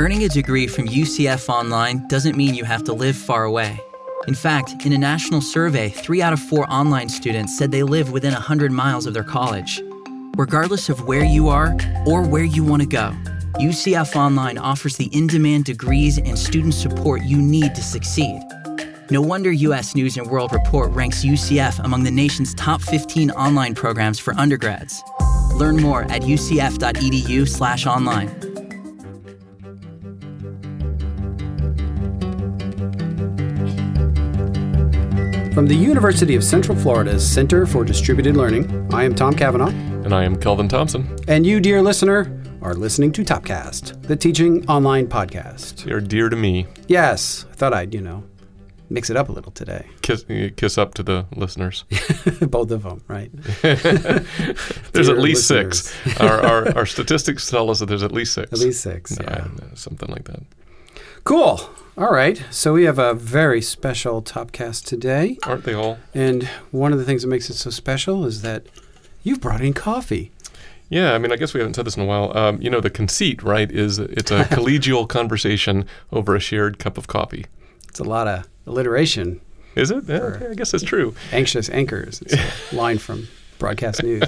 Earning a degree from UCF Online doesn't mean you have to live far away. In fact, in a national survey, three out of four online students said they live within 100 miles of their college. Regardless of where you are or where you want to go, UCF Online offers the in demand degrees and student support you need to succeed. No wonder US News and World Report ranks UCF among the nation's top 15 online programs for undergrads. Learn more at ucf.edu/online. From the University of Central Florida's Center for Distributed Learning, I am Tom Cavanaugh. And I am Kelvin Thompson. And you, dear listener, are listening to Topcast, the teaching online podcast. You're dear to me. Yes, I thought I'd, you know, mix it up a little today. Kiss, uh, kiss up to the listeners. Both of them, right? there's at least listeners. six. our, our, our statistics tell us that there's at least six. At least six. Yeah. I- something like that. Cool. All right. So we have a very special Topcast today. Aren't they all? And one of the things that makes it so special is that you've brought in coffee. Yeah, I mean, I guess we haven't said this in a while. Um, you know, the conceit, right, is it's a collegial conversation over a shared cup of coffee. It's a lot of alliteration. Is it? Yeah, okay, I guess that's true. Anxious anchors. It's a line from broadcast news.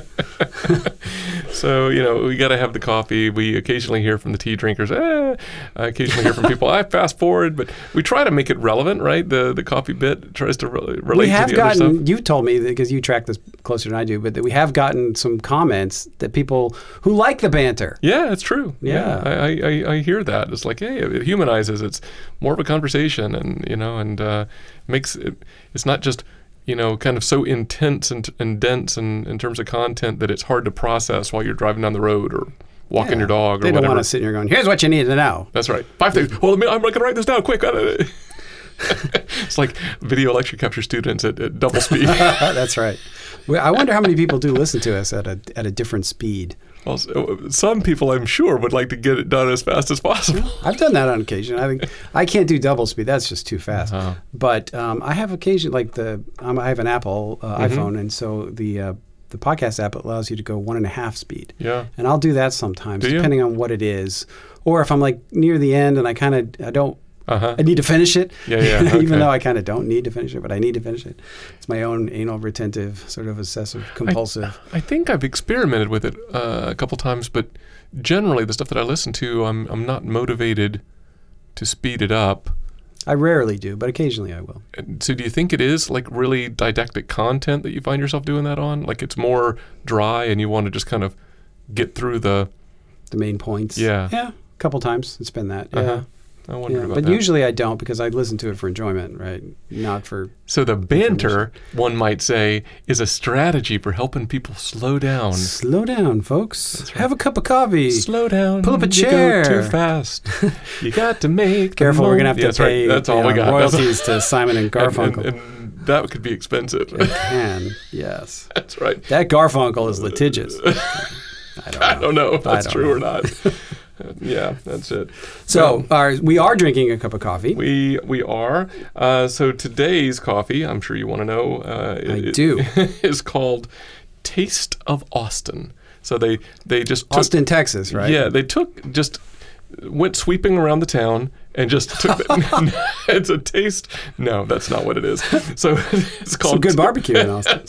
So, you know, we got to have the coffee. We occasionally hear from the tea drinkers. Eh. I occasionally hear from people. I fast forward, but we try to make it relevant, right? The the coffee bit tries to re- relate we to have the other gotten stuff. you've told me because you track this closer than i do but that we have gotten some comments that people who like the banter Yeah, it's true. Yeah. I, I, I, I hear that. It's like, hey, it humanizes. It's more of a conversation, and you know, and uh, makes it. It's not just you know, kind of so intense and, and dense in, in terms of content that it's hard to process while you're driving down the road or walking Yeah. your dog or they don't whatever. want to sit here going here's what you need to know That's right. Five things. Well, let me- I'm going to write this down quick. it's like video lecture capture students at, at double speed. that's right i wonder how many people do listen to us at a, at a different speed Well, some people, I'm sure, would like to get it done as fast as possible. I've done that on occasion. I think I can't do double speed. That's just too fast. Uh-huh. But um, I have occasion like the um, I have an Apple uh, Mm-hmm. iPhone, and so the uh, the podcast app allows you to go one and a half speed. Yeah. And I'll do that sometimes, Do depending on what it is, or if I'm like near the end and I kind of I don't. Uh-huh. I need to finish it, Yeah, yeah, even okay. though I kind of don't need to finish it, but I need to finish it. It's my own anal retentive, sort of obsessive compulsive. I think I've experimented with it uh, a couple times, but generally the stuff that I listen to, I'm I'm not motivated to speed it up. I rarely do, but occasionally I will. So do you think it is like really didactic content that you find yourself doing that on? Like it's more dry and you want to just kind of get through the The main points. Yeah. Yeah. A couple times it's been that. Yeah. uh-huh. I wonder Yeah, about but that. usually I don't because I listen to it for enjoyment, right? Not for. so the banter, one might say, is a strategy for helping people slow down. Slow down, folks. Have a cup of coffee. Slow down. Pull up a chair. you. Go too fast. you got to make. Careful, we're gonna have to. Yeah, that's pay Right. That's all you we got. Royalties to Simon and and- Garfunkel. and, and that could be expensive. It can yes, that's right. that Garfunkel is litigious. I don't know. I don't know if that's true know. or not. yeah, that's it. So, our, we are drinking a cup of coffee. We we are. Uh, so today's coffee, I'm sure you want to know. Uh, I it- do. is called Taste of Austin. So they they just took, Austin, Texas, right? Yeah, they took just went sweeping around the town and just took. The, it's a taste. No, that's not what it is. So it's called Some good barbecue in Austin.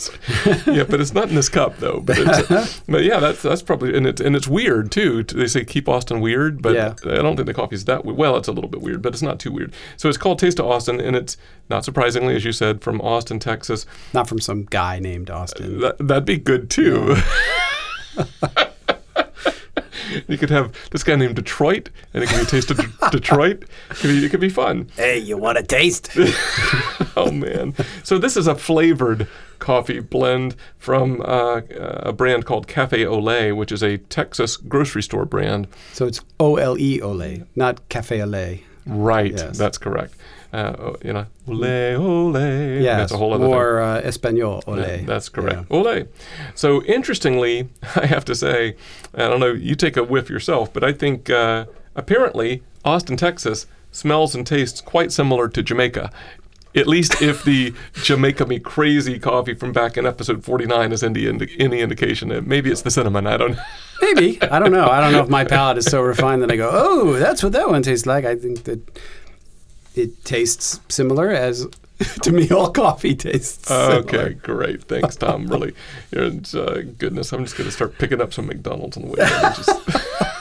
yeah, but it's not in this cup though. But, but yeah, that's that's probably and it's and it's weird too. They say keep Austin weird, but Yeah. I don't think the coffee's that. Well, it's a little bit weird, but it's not too weird. So it's called Taste of Austin, and it's not surprisingly, as you said, from Austin, Texas. Not from some guy named Austin. That that'd be good too. You could have this guy named Detroit, and it could be a Taste of D- Detroit. It could be, it could be fun. Hey, you want a taste? oh man! So this is a flavored coffee blend from uh, a brand called Cafe Olé, which is a Texas grocery store brand. so it's O L E Ole, not Cafe Ole. Right, Yes. that's correct. Uh, oh, you know, Olé Olé. Yeah, that's a whole other thing. or uh, Espanol Ole. Yeah, that's correct. Yeah. Ole. So interestingly, I have to say, I don't know, you take a whiff yourself, but I think uh, apparently Austin, Texas smells and tastes quite similar to Jamaica. at least if the Jamaica Me Crazy coffee from back in episode 49 is any, indi- any indication, uh, maybe it's the cinnamon. I don't know. Maybe I don't know. I don't know if my palate is so refined that I go, oh, that's what that one tastes like. I think that it tastes similar as to me all coffee tastes. Okay, similar. great. Thanks, Tom. Really, uh, goodness, I'm just going to start picking up some McDonald's on the way. Just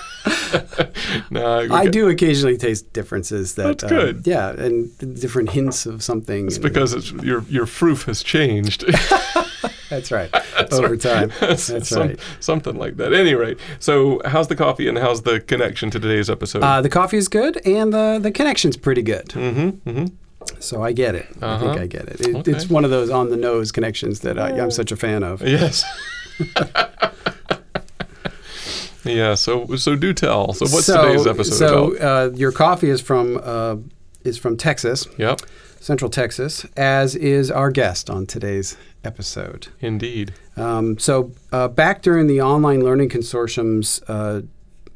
no, I do occasionally taste differences. That That's uh, good. yeah, and different hints of something. It's because it's, your your proof has changed. that's right. Over time, that's Some- right. Something like that. At any rate, so how's the coffee and how's the connection to today's episode? Uh, the coffee is good, and the the connection's pretty good. mm-hmm. Mm-hmm. So I get it. I Uh-huh. think I get it. it Okay. It's one of those on the nose connections that I, I'm such a fan of. Yes. Yeah. So so do tell. So what's so, today's episode So about? uh, your coffee is from uh, is from Texas, Yep. Central Texas, as is our guest on today's episode. Indeed. Um, so uh, back during the Online Learning Consortium's uh,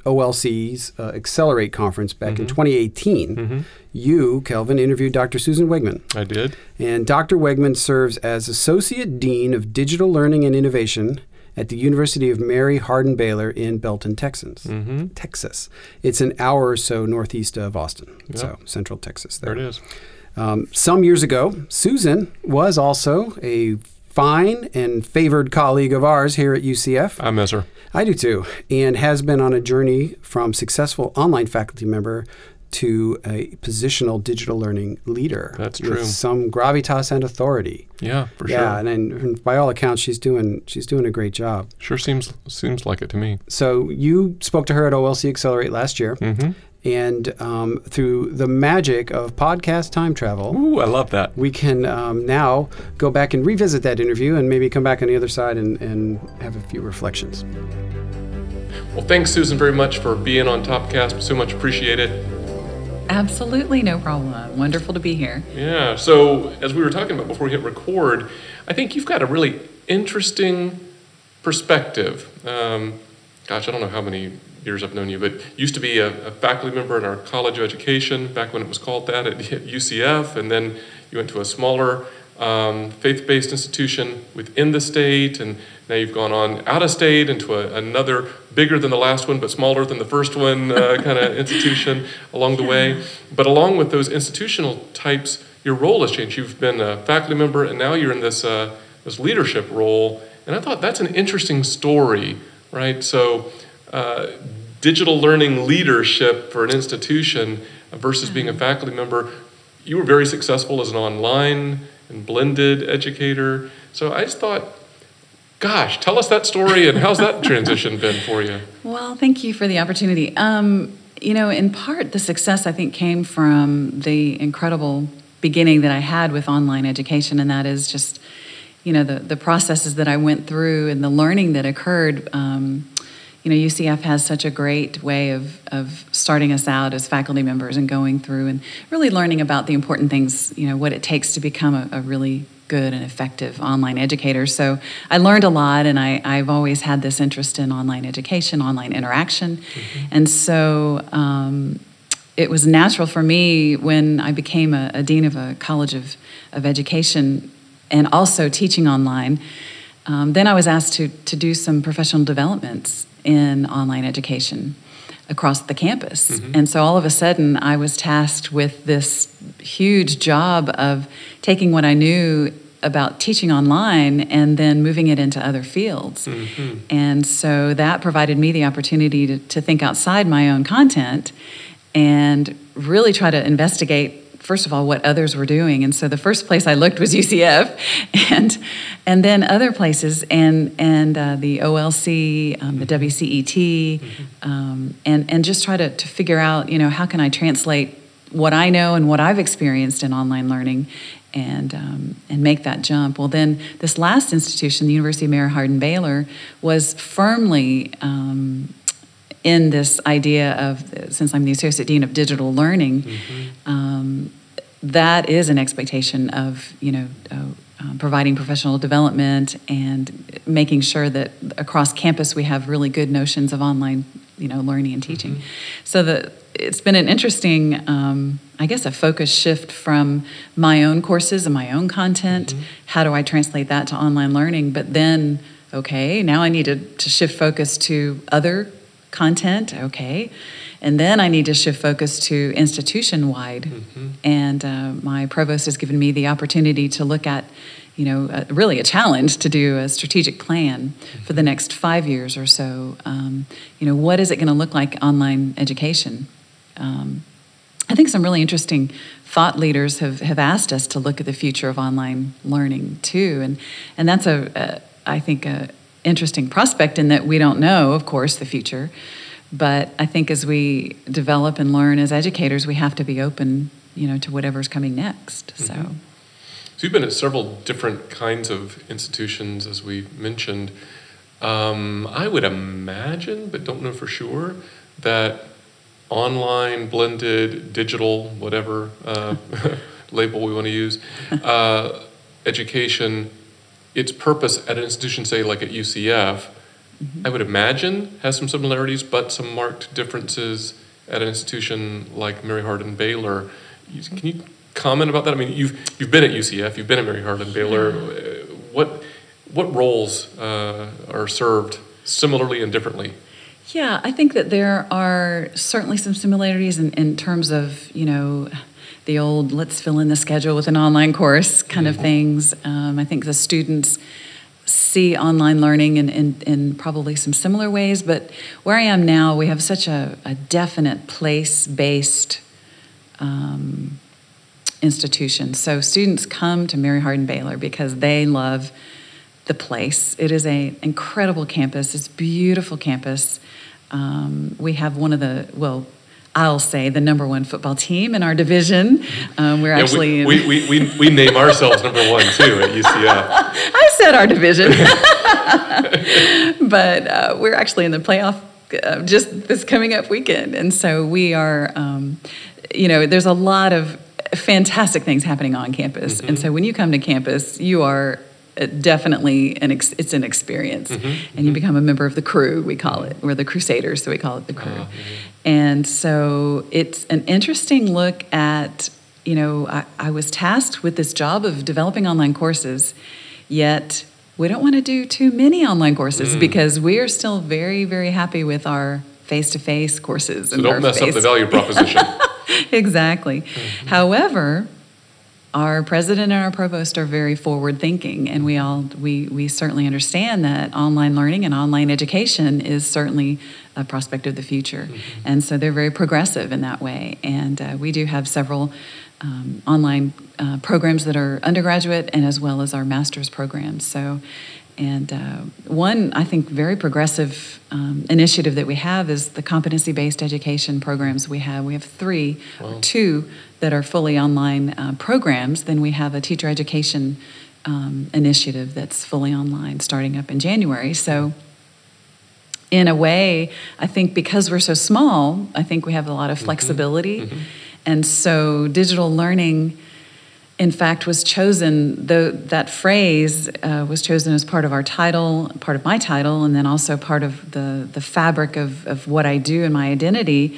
OLC's uh, Accelerate conference back in 2018, Mm-hmm. you, Kelvin, interviewed Dr. Susan Wegman. I did. And Dr. Wegman serves as Associate Dean of Digital Learning and Innovation at the University of Mary Hardin Baylor in Belton, Texas. Mm-hmm. Texas. It's an hour or so northeast of Austin, Yeah. so central Texas. There There. it is. Um, some years ago, Susan was also a fine and favored colleague of ours here at UCF. I miss her. I do too, and has been on a journey from successful online faculty member to a positional digital learning leader. That's with true. some gravitas and authority. Yeah, for yeah, sure. and, and by all accounts, she's doing she's doing a great job. Sure seems seems like it to me. So you spoke to her at OLC Accelerate last year, Mm-hmm. and um, through the magic of podcast time travel, Ooh, I love that. we can um, now go back and revisit that interview and maybe come back on the other side and, and have a few reflections. Well, thanks, Susan, very much for being on Topcast. So much appreciated. Absolutely no problem. Wonderful to be here. Yeah. So as we were talking about before we hit record, I think you've got a really interesting perspective. Um, gosh, I don't know how many years I've known you, but used to be a, a faculty member in our College of Education back when it was called that at UCF, and then you went to a smaller um, faith-based institution within the state, and now you've gone on out of state into a, another bigger than the last one, but smaller than the first one uh, kind of institution along the way. But along with those institutional types, your role has changed. You've been a faculty member, and now you're in this uh, this leadership role. And I thought that's an interesting story, right? So, uh, digital learning leadership for an institution versus being a faculty member. You were very successful as an online and blended educator. So I just thought, gosh, tell us that story and how's that transition been for you? Well, thank you for the opportunity. Um, you know, in part, the success I think came from the incredible beginning that I had with online education, and that is just, you know, the, the processes that I went through and the learning that occurred. Um, you know, UCF has such a great way of, of starting us out as faculty members and going through and really learning about the important things, you know, what it takes to become a, a really good and effective online educator. So I learned a lot, and I, I've always had this interest in online education, online interaction. And so um, it was natural for me when I became a, a dean of a college of, of education and also teaching online. Um, then I was asked to, to do some professional developments in online education across the campus. Mm-hmm. And so all of a sudden, I was tasked with this huge job of taking what I knew about teaching online and then moving it into other fields. Mm-hmm. And so that provided me the opportunity to, to think outside my own content and really try to investigate first of all what others were doing. And so the first place i looked was ucf and and then other places and and uh, the olc um, the wcet um, and and just try to, to figure out you know how can i translate what i know and what i've experienced in online learning and um, and make that jump. Well, then this last institution, the University of Mary Hardin Baylor, was firmly um, in this idea of since I'm the associate dean of digital learning, um, that is an expectation of you know. Uh, um, providing professional development and making sure that across campus we have really good notions of online you know learning and teaching so the it's been an interesting, um, I guess, a focus shift from my own courses and my own content. How do I translate that to online learning? But then, okay, now I need to, to shift focus to other content. Okay. And then I need to shift focus to institution wide. And uh, my provost has given me the opportunity to look at, you know, uh, really a challenge to do a strategic plan for the next five years or so. Um, you know, what is it going to look like online education? Um, I think some really interesting thought leaders have, have asked us to look at the future of online learning too, and and that's a, a I think a interesting prospect in that we don't know, of course, the future, but I think as we develop and learn as educators, we have to be open, you know, to whatever's coming next. So. So you've been at several different kinds of institutions, as we mentioned. Um, I would imagine, but don't know for sure, that online, blended, digital, whatever uh, label we want to use, uh, education, its purpose at an institution, say like at UCF, I would imagine has some similarities, but some marked differences at an institution like Mary Hardin Baylor. Can you comment about that? I mean, you've you've been at UCF, you've been at Mary Hardin Baylor. Uh, What what roles uh, are served similarly and differently? Yeah, I think that there are certainly some similarities in, in terms of, you know, the old let's fill in the schedule with an online course kind of things. Um, I think the students see online learning in, in, in probably some similar ways, but where I am now, we have such a, a definite place based um, institution. So students come to Mary Hardin Baylor because they love the place. It is an incredible campus. It's a beautiful campus. Um, we have one of the well, I'll say the number one football team in our division. Um, we're Yeah, actually we, in, we, we, we, name ourselves number one too at UCF. I said our division, but uh, we're actually in the playoff uh, just this coming up weekend, and so we are. Um, you know, there's a lot of fantastic things happening on campus, and so when you come to campus, you are uh, definitely an ex- it's an experience, and you become a member of the crew. We call it. We're the Crusaders, so we call it the crew. And so it's an interesting look at. You know, I, I was tasked with this job of developing online courses, yet we don't want to do too many online courses mm. because we are still very, very happy with our face-to-face courses. So and don't mess up the value proposition. exactly. Mm-hmm. However, our president and our provost are very forward thinking and we all we, we certainly understand that online learning and online education is certainly a prospect of the future. And so they're very progressive in that way. And uh, we do have several um, online uh, programs that are undergraduate and as well as our master's programs. So and uh, one, I think, very progressive um, initiative that we have is the competency based education programs we have. We have three, Wow. two that are fully online uh, programs. Then we have a teacher education um, initiative that's fully online starting up in January. So, in a way, I think because we're so small, I think we have a lot of flexibility. And so, digital learning in fact, was chosen, though that phrase uh, was chosen as part of our title, part of my title, and then also part of the, the fabric of, of what I do and my identity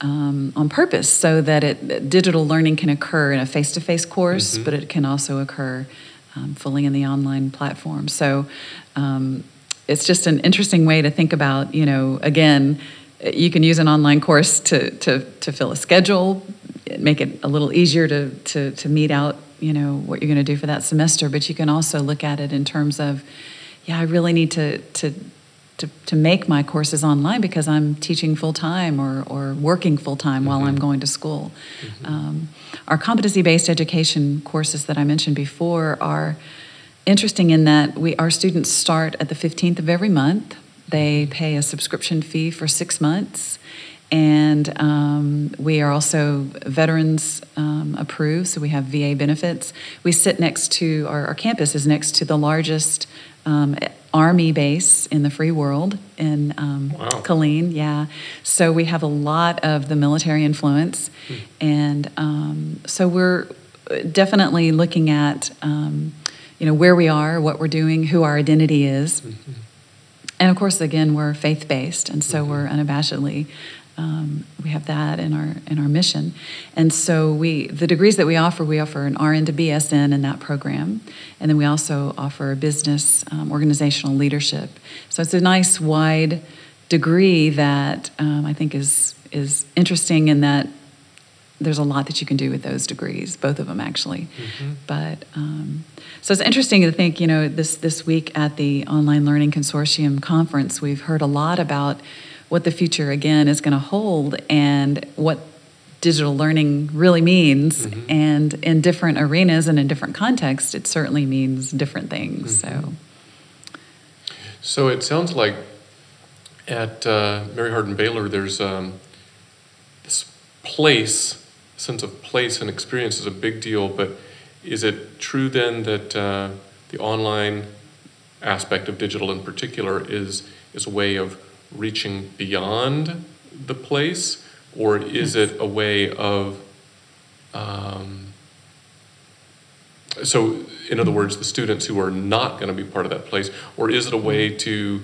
um, on purpose so that it, digital learning can occur in a face to face course, but it can also occur um, fully in the online platform. So um, it's just an interesting way to think about, you know, again, you can use an online course to, to, to fill a schedule, make it a little easier to, to, to meet out, you know, what you're going to do for that semester. But you can also look at it in terms of, yeah, I really need to, to, to, to make my courses online because I'm teaching full time or, or working full time while I'm going to school. Um, our competency based education courses that I mentioned before are interesting in that we our students start at the 15th of every month. They pay a subscription fee for six months, and um, we are also veterans um, approved, so we have VA benefits. We sit next to our, our campus is next to the largest um, Army base in the free world in um, Wow. Killeen. Yeah, so we have a lot of the military influence, and um, so we're definitely looking at um, you know where we are, what we're doing, who our identity is. And of course, again, we're faith based, and so we're unabashedly um, we have that in our in our mission, and so we the degrees that we offer we offer an RN to BSN in that program, and then we also offer a business um, organizational leadership. So it's a nice wide degree that um, I think is is interesting in that there's a lot that you can do with those degrees, both of them actually. Mm-hmm. But um, so it's interesting to think, you know, this this week at the Online Learning Consortium conference, we've heard a lot about what the future again is going to hold and what digital learning really means mm-hmm. and in different arenas and in different contexts it certainly means different things mm-hmm. so so it sounds like at uh, mary hardin baylor there's um, this place sense of place and experience is a big deal but is it true then that uh, the online aspect of digital in particular is is a way of reaching beyond the place, or is it a way of um, so in other words the students who are not going to be part of that place or is it a way to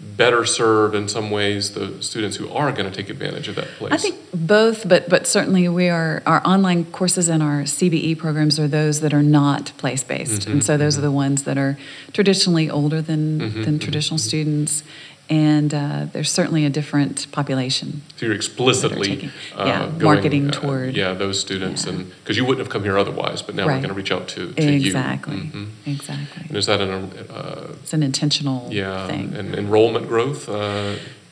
better serve in some ways the students who are going to take advantage of that place? I think both, but but certainly we are our online courses and our CBE programs are those that are not place based, mm-hmm, and so those mm-hmm. are the ones that are traditionally older than mm-hmm, than traditional mm-hmm. students, and uh, there's certainly a different population. So you're explicitly uh, yeah, going, marketing uh, toward yeah those students, yeah. and because you wouldn't have come here otherwise, but now right. we're going to reach out to, to exactly. you. Exactly, mm-hmm. exactly. And is that an uh, it's an intentional yeah thing. and enrollment growth?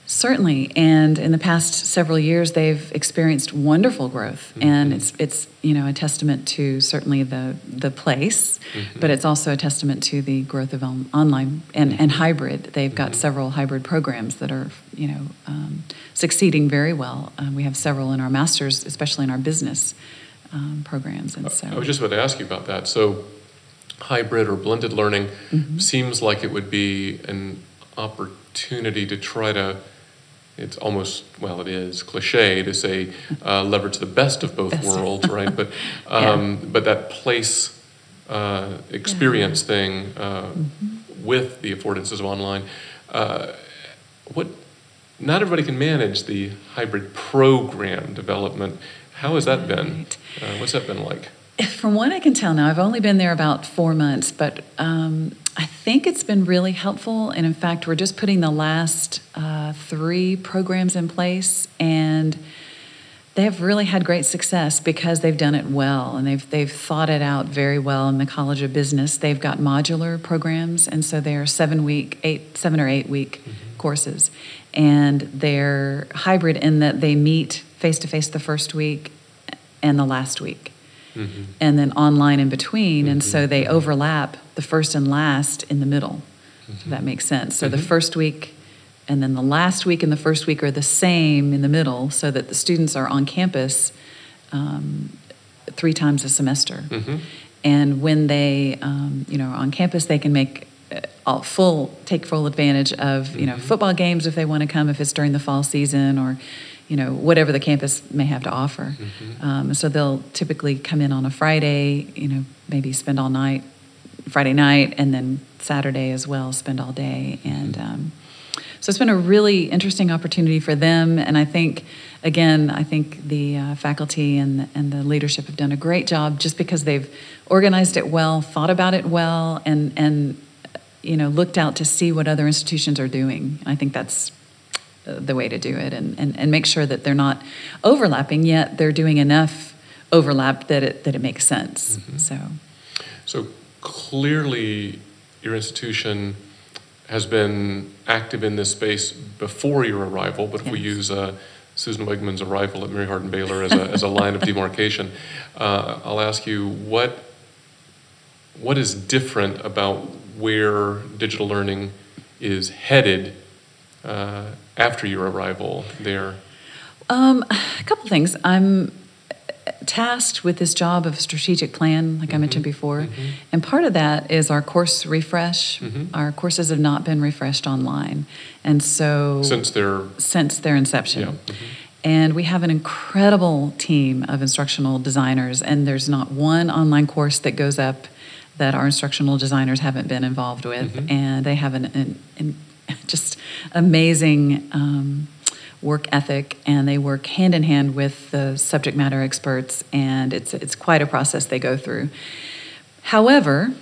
Uh, Certainly, and in the past several years, they've experienced wonderful growth, mm-hmm. and it's it's you know a testament to certainly the the place, mm-hmm. but it's also a testament to the growth of on, online and, and mm-hmm. hybrid. They've got mm-hmm. several hybrid programs that are you know um, succeeding very well. Um, we have several in our masters, especially in our business um, programs, and so I was just about to ask you about that. So, hybrid or blended learning mm-hmm. seems like it would be an opportunity to try to it's almost well it is cliche to say uh, leverage the best of both worlds right but um, yeah. but that place uh, experience yeah. thing uh, mm-hmm. with the affordances of online uh, what not everybody can manage the hybrid program development how has that been uh, what's that been like from what I can tell now, I've only been there about four months, but um, I think it's been really helpful. And in fact, we're just putting the last uh, three programs in place, and they have really had great success because they've done it well and they've they've thought it out very well in the College of Business. They've got modular programs, and so they're seven week, eight, seven or eight week mm-hmm. courses, and they're hybrid in that they meet face to face the first week and the last week mm-hmm. and then online in between. Mm-hmm. And so they mm-hmm. overlap the first and last in the middle. Mm-hmm. that makes sense. So the mm-hmm. first week and then the last week and the first week are the same in the middle so that the students are on campus um, three times a semester. Mm-hmm. And when they, um, you know, are on campus, they can make uh, all full take full advantage of you know football games if they want to come if it's during the fall season or you know whatever the campus may have to offer. Mm-hmm. Um, so they'll typically come in on a Friday, you know, maybe spend all night, Friday night, and then Saturday as well, spend all day. And mm-hmm. um, so it's been a really interesting opportunity for them. And I think, again, I think the uh, faculty and the, and the leadership have done a great job just because they've organized it well, thought about it well, and and you know looked out to see what other institutions are doing. I think that's the way to do it and, and, and make sure that they're not overlapping yet they're doing enough overlap that it that it makes sense mm-hmm. so so clearly your institution has been active in this space before your arrival but if yes. we use uh, Susan Wegman's arrival at Mary Hardin Baylor as a, as a line of demarcation uh, I'll ask you what what is different about where digital learning is headed uh, after your arrival there? Um, a couple things. I'm tasked with this job of strategic plan, like mm-hmm. I mentioned before, mm-hmm. and part of that is our course refresh. Mm-hmm. Our courses have not been refreshed online, and so since their since their inception. Yeah. Mm-hmm. And we have an incredible team of instructional designers, and there's not one online course that goes up that our instructional designers haven't been involved with. Mm-hmm. And they have an, an, an just amazing um, work ethic, and they work hand in hand with the subject matter experts, and it's it's quite a process they go through. However,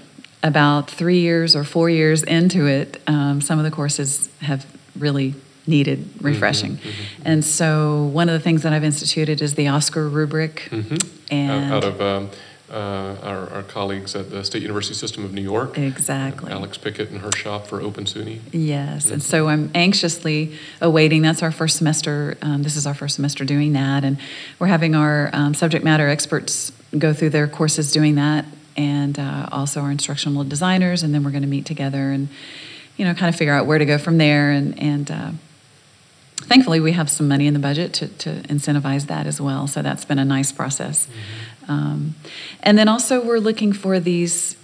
about three years or four years into it, um, some of the courses have really needed Mm-hmm, refreshing. And so, one of the things that I've instituted is the OSCQR rubric. And out, out of um, uh, our, our colleagues at the State University System of New York. Exactly. Alex Pickett and her shop for Open SUNY. Yes, and so I'm anxiously awaiting. That's our first semester. Um, this is our first semester doing that, and we're having our um, subject matter experts go through their courses doing that, and uh, also our instructional designers, and then we're going to meet together and you know kind of figure out where to go from there. And and uh, thankfully, we have some money in the budget to to incentivize that as well. So that's been a nice process. Um, and then also we're looking for these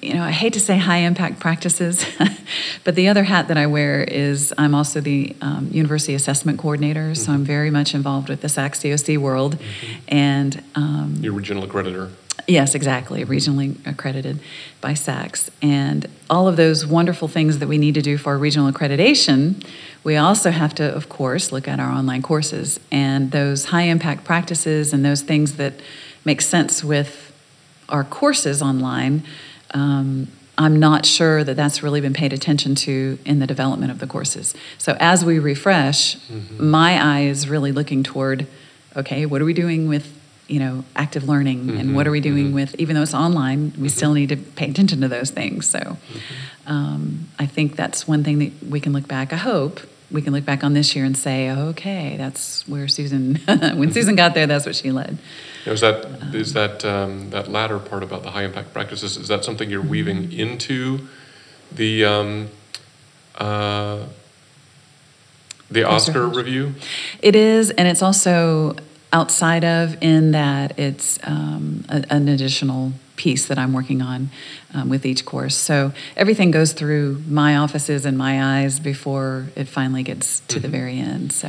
you know, I hate to say high impact practices, but the other hat that I wear is I'm also the um, university assessment coordinator, so I'm very much involved with the SACS COC world. And um, Your regional accreditor. Yes, exactly. Regionally accredited by SACS. And all of those wonderful things that we need to do for regional accreditation, we also have to, of course, look at our online courses. And those high impact practices and those things that make sense with our courses online, um, I'm not sure that that's really been paid attention to in the development of the courses. So as we refresh, mm-hmm. my eye is really looking toward okay, what are we doing with you know active learning? And mm-hmm. what are we doing mm-hmm. with even though it's online we still need to pay attention to those things. So um, i think that's one thing that we can look back. I hope we can look back on this year and say okay that's where susan when susan got there that's what she led Now, is that is that um, that latter part about the high impact practices? Is that something you're weaving into the um, uh, the OSCQR review? It is, and it's also outside of in that it's um, a, an additional piece that I'm working on um, with each course. So everything goes through my offices and my eyes before it finally gets to the very end. So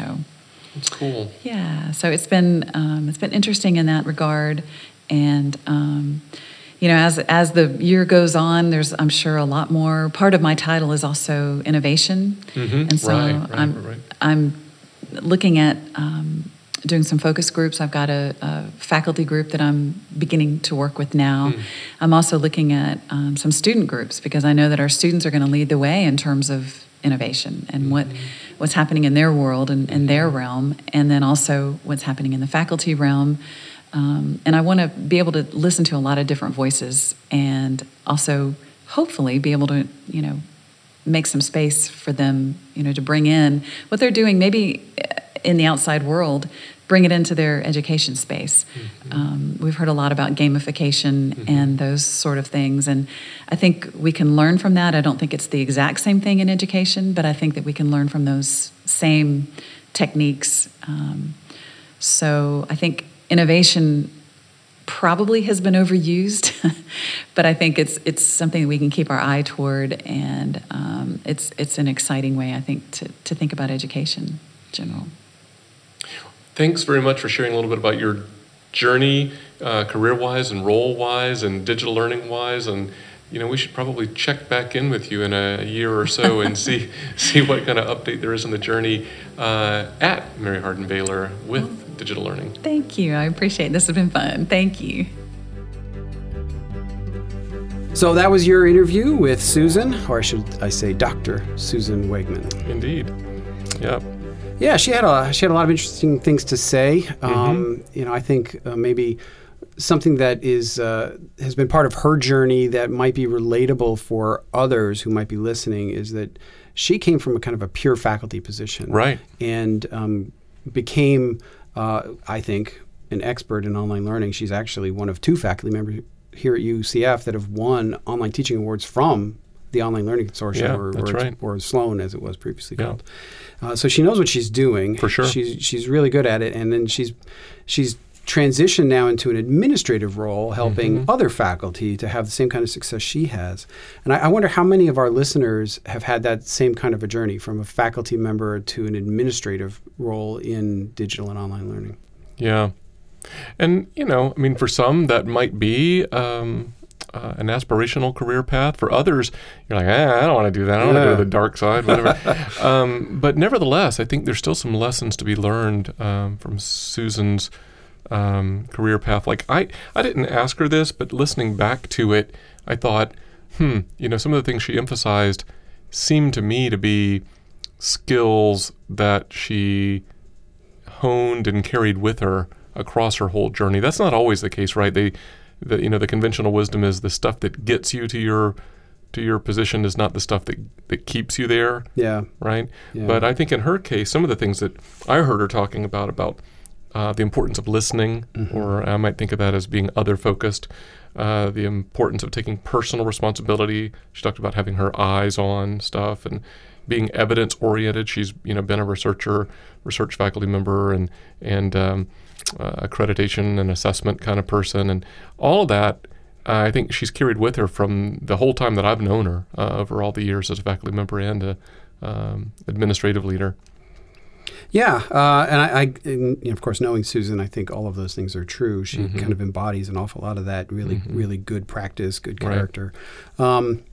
That's cool. yeah, so it's been um, it's been interesting in that regard, and um, you know, as as the year goes on, there's I'm sure a lot more. Part of my title is also innovation, Mhm, and so right, right, I'm right. I'm looking at um, doing some focus groups. I've got a, a faculty group that I'm beginning to work with now. Hmm. I'm also looking at um, some student groups because I know that our students are going to lead the way in terms of innovation and what Mm-hmm. what's happening in their world and in their realm, and then also what's happening in the faculty realm. Um, and I want to be able to listen to a lot of different voices, and also hopefully be able to, you know, make some space for them, you know, to bring in what they're doing, maybe uh, in the outside world, bring it into their education space. Um, we've heard a lot about gamification and those sort of things, and I think we can learn from that. I don't think it's the exact same thing in education, but I think that we can learn from those same techniques. Um, so I think innovation probably has been overused, but I think it's it's something that we can keep our eye toward, and um, it's it's an exciting way I think to to think about education in general. Thanks very much for sharing a little bit about your journey, uh, career-wise and role-wise and digital learning-wise, and you know we should probably check back in with you in a year or so and see see what kind of update there is in the journey uh, at Mary Hardin Baylor with digital learning. Thank you. I appreciate it. This has been fun. Thank you. So that was your interview with Susan, or should I say Dr. Susan Wegman. Indeed. Yep. Yeah, she had a she had a lot of interesting things to say. Um, you know, I think uh, maybe something that is uh, has been part of her journey that might be relatable for others who might be listening is that she came from a kind of a pure faculty position, Right. and um, became, uh, I think, an expert in online learning. She's actually one of two faculty members here at UCF that have won online teaching awards from the Online Learning Consortium, Yeah, or, or, right. or Sloan, as it was previously Yeah. called. Uh, so she knows what she's doing. For sure. She's she's really good at it, and then she's she's transitioned now into an administrative role, helping Mm-hmm. other faculty to have the same kind of success she has. And I, I wonder how many of our listeners have had that same kind of a journey from a faculty member to an administrative role in digital and online learning. Yeah. And, you know, I mean, for some, that might be um, uh, an aspirational career path. For others, you're like, eh, I don't want to do that. I don't want to go to the dark side, whatever. um, but nevertheless, I think there's still some lessons to be learned um, from Susan's um, career path. Like I, I didn't ask her this, but listening back to it, I thought, hmm, you know, some of the things she emphasized seemed to me to be skills that she honed and carried with her across her whole journey. That's not always the case, right? They, the you know, the conventional wisdom is the stuff that gets you to your to your position is not the stuff that that keeps you there Yeah. right? Yeah. But I think in her case, some of the things that I heard her talking about about uh, the importance of listening, Mm-hmm. or I might think of that as being other focused. Uh, the importance of taking personal responsibility. She talked about having her eyes on stuff and being evidence oriented. She's you know been a researcher, research faculty member, and and um, uh, accreditation and assessment kind of person, and all of that. I think she's carried with her from the whole time that I've known her uh, over all the years as a faculty member and a um, administrative leader. Yeah, uh, and I, I and, you know, of course, knowing Susan, I think all of those things are true. She kind of embodies an awful lot of that. Really, really good practice, good Right. character. Um,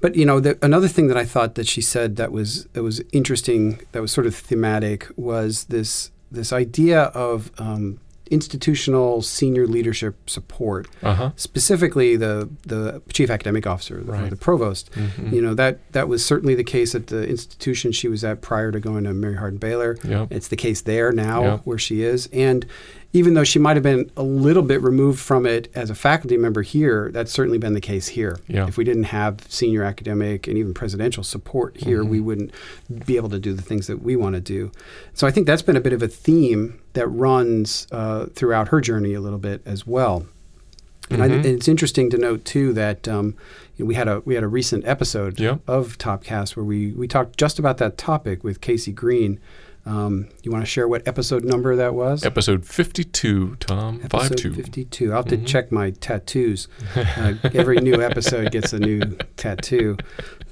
but you know, the, another thing that I thought that she said that was that was interesting, that was sort of thematic, was this this idea of um, institutional senior leadership support Uh huh. specifically the the chief academic officer, the, Right. the provost. Mhm. You know that that was certainly the case at the institution she was at prior to going to Mary Hardin Baylor. Yep. It's the case there now Yep. where she is, and even though she might have been a little bit removed from it as a faculty member here, that's certainly been the case here. Yeah. If we didn't have senior academic and even presidential support here, we Mm-hmm. wouldn't be able to do the things that we want to do. So I think that's been a bit of a theme that runs uh, throughout her journey a little bit as well. And, I, Mhm. and it's interesting to note too that um, you know, we had a we had a recent episode Yeah. of Topcast where we we talked just about that topic with Casey Green. Um, you want to share what episode number that was? Episode 52, Tom. Episode 5 2. 52. I'll have to Mhm. check my tattoos. Uh, every new episode gets a new tattoo.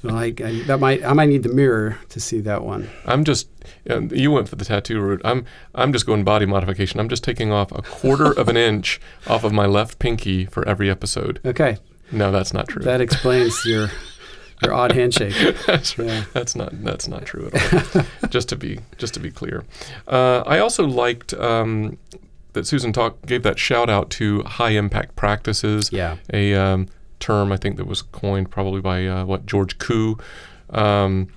I, I, that might I might need the mirror to see that one. I'm just, um, you went for the tattoo route. I'm, I'm just going body modification. I'm just taking off a quarter of an inch off of my left pinky for every episode. Okay, No, that's not true. that explains your your odd handshake. that's, Yeah. that's not that's not true at all. just to be just to be clear, uh, I also liked um, that Susan talk gave that shout out to high impact practices. Yeah. a um, term I think that was coined probably by uh, what George Kuh. Um,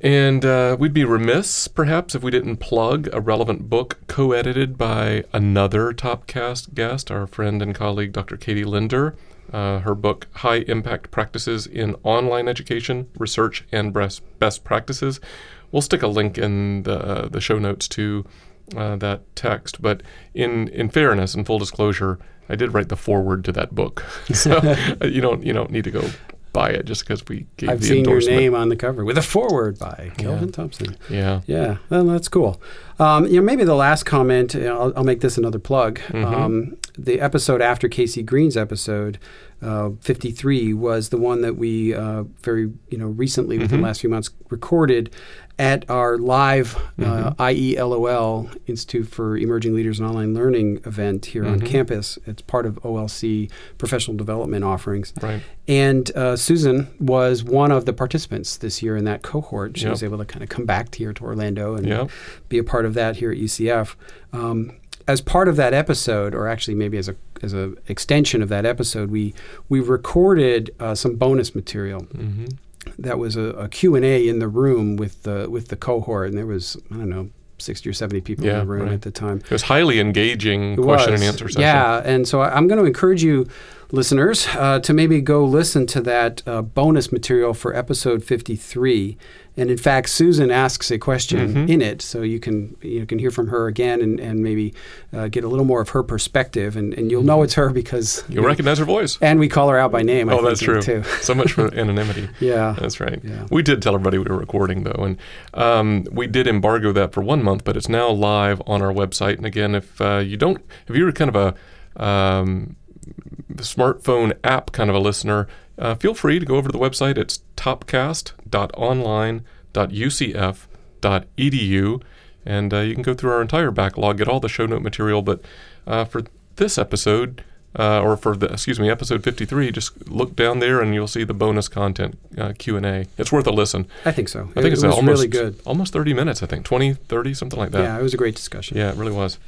and uh, we'd be remiss, perhaps, if we didn't plug a relevant book co edited by another Topcast guest, our friend and colleague, Dr. Katie Linder. Uh, her book, High Impact Practices in Online Education, Research, and Best, Practices. We'll stick a link in the, uh, the show notes to uh, that text. But in, in fairness and full disclosure, I did write the foreword to that book. so uh, you, don't, you don't need to go buy it just because we gave I've the seen your name on the cover with a foreword by Kelvin Thompson. Yeah. Yeah, well, that's cool. Um, you know, maybe the last comment. You know, I'll, I'll make this another plug. Mm-hmm. Um, the episode after Casey Green's episode, uh, 53, was the one that we uh, very you know recently Mm-hmm. within the last few months recorded at our live uh, Mm-hmm. IELOL Institute for Emerging Leaders in Online Learning event here on Mhm. campus. It's part of OLC professional development offerings. Right. And uh, Susan was one of the participants this year in that cohort. She Yep. was able to kind of come back here to Orlando and Yep. be a part of that here at UCF. Um, as part of that episode, or actually maybe as a as a extension of that episode, we we recorded uh, some bonus material. hmm That was a, Q and A in the room with the with the cohort, and there was I don't know sixty or seventy people Yeah, in the room right. at the time. It was highly engaging It question was. and answer session. Yeah, and so I- I'm going to encourage you, listeners, uh, to maybe go listen to that uh, bonus material for episode 53. And in fact, Susan asks a question Mhm. in it, so you can you can hear from her again and, and maybe uh, get a little more of her perspective, and, and you'll know it's her because You'll recognize her voice. and we call her out by name. I oh, think, that's true. too. so much for anonymity. Yeah. That's right. Yeah. We did tell everybody we were recording though, and um, we did embargo that for one month, but it's now live on our website. And again, if uh, you don't, if you're kind of a um, smartphone app kind of a listener, uh, feel free to go over to the website. It's topcast.online.ucf.edu, and uh, you can go through our entire backlog, get all the show note material. But uh, for this episode, uh, or for the excuse me, episode 53, just look down there and you'll see the bonus content uh, Q and A. It's worth a listen. I think so. I think it, it's it was almost really good. almost 30 minutes. I think 20, 30, something like that. Yeah, it was a great discussion. Yeah, it really was.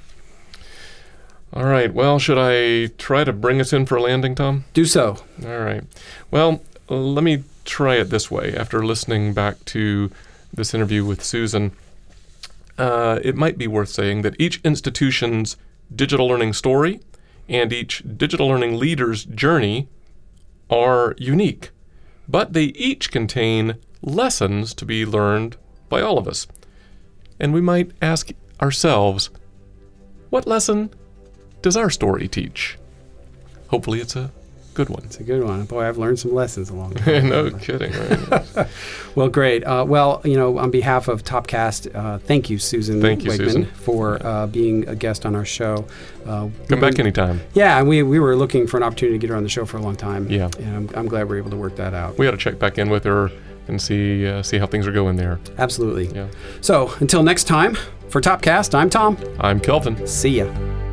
All right. Well, should I try to bring us in for a landing, Tom? Do so. All right. Well, let me try it this way. After listening back to this interview with Susan, uh, it might be worth saying that each institution's digital learning story and each digital learning leader's journey are unique, but they each contain lessons to be learned by all of us. And we might ask ourselves, what lesson does our story teach? Hopefully, it's a good one. It's a good one. Boy, I've learned some lessons along the way. no kidding, right? Well, great. Uh, well, you know, on behalf of Topcast, uh, thank you, Susan Thank you, Wigman, Susan. for uh, being a guest on our show. Uh, Come back anytime. Yeah, and we, we were looking for an opportunity to get her on the show for a long time. Yeah. And I'm, I'm glad we are able to work that out. We ought to check back in with her and see uh, see how things are going there. Absolutely. Yeah. So until next time, for Topcast, I'm Tom. I'm Kelvin. See ya.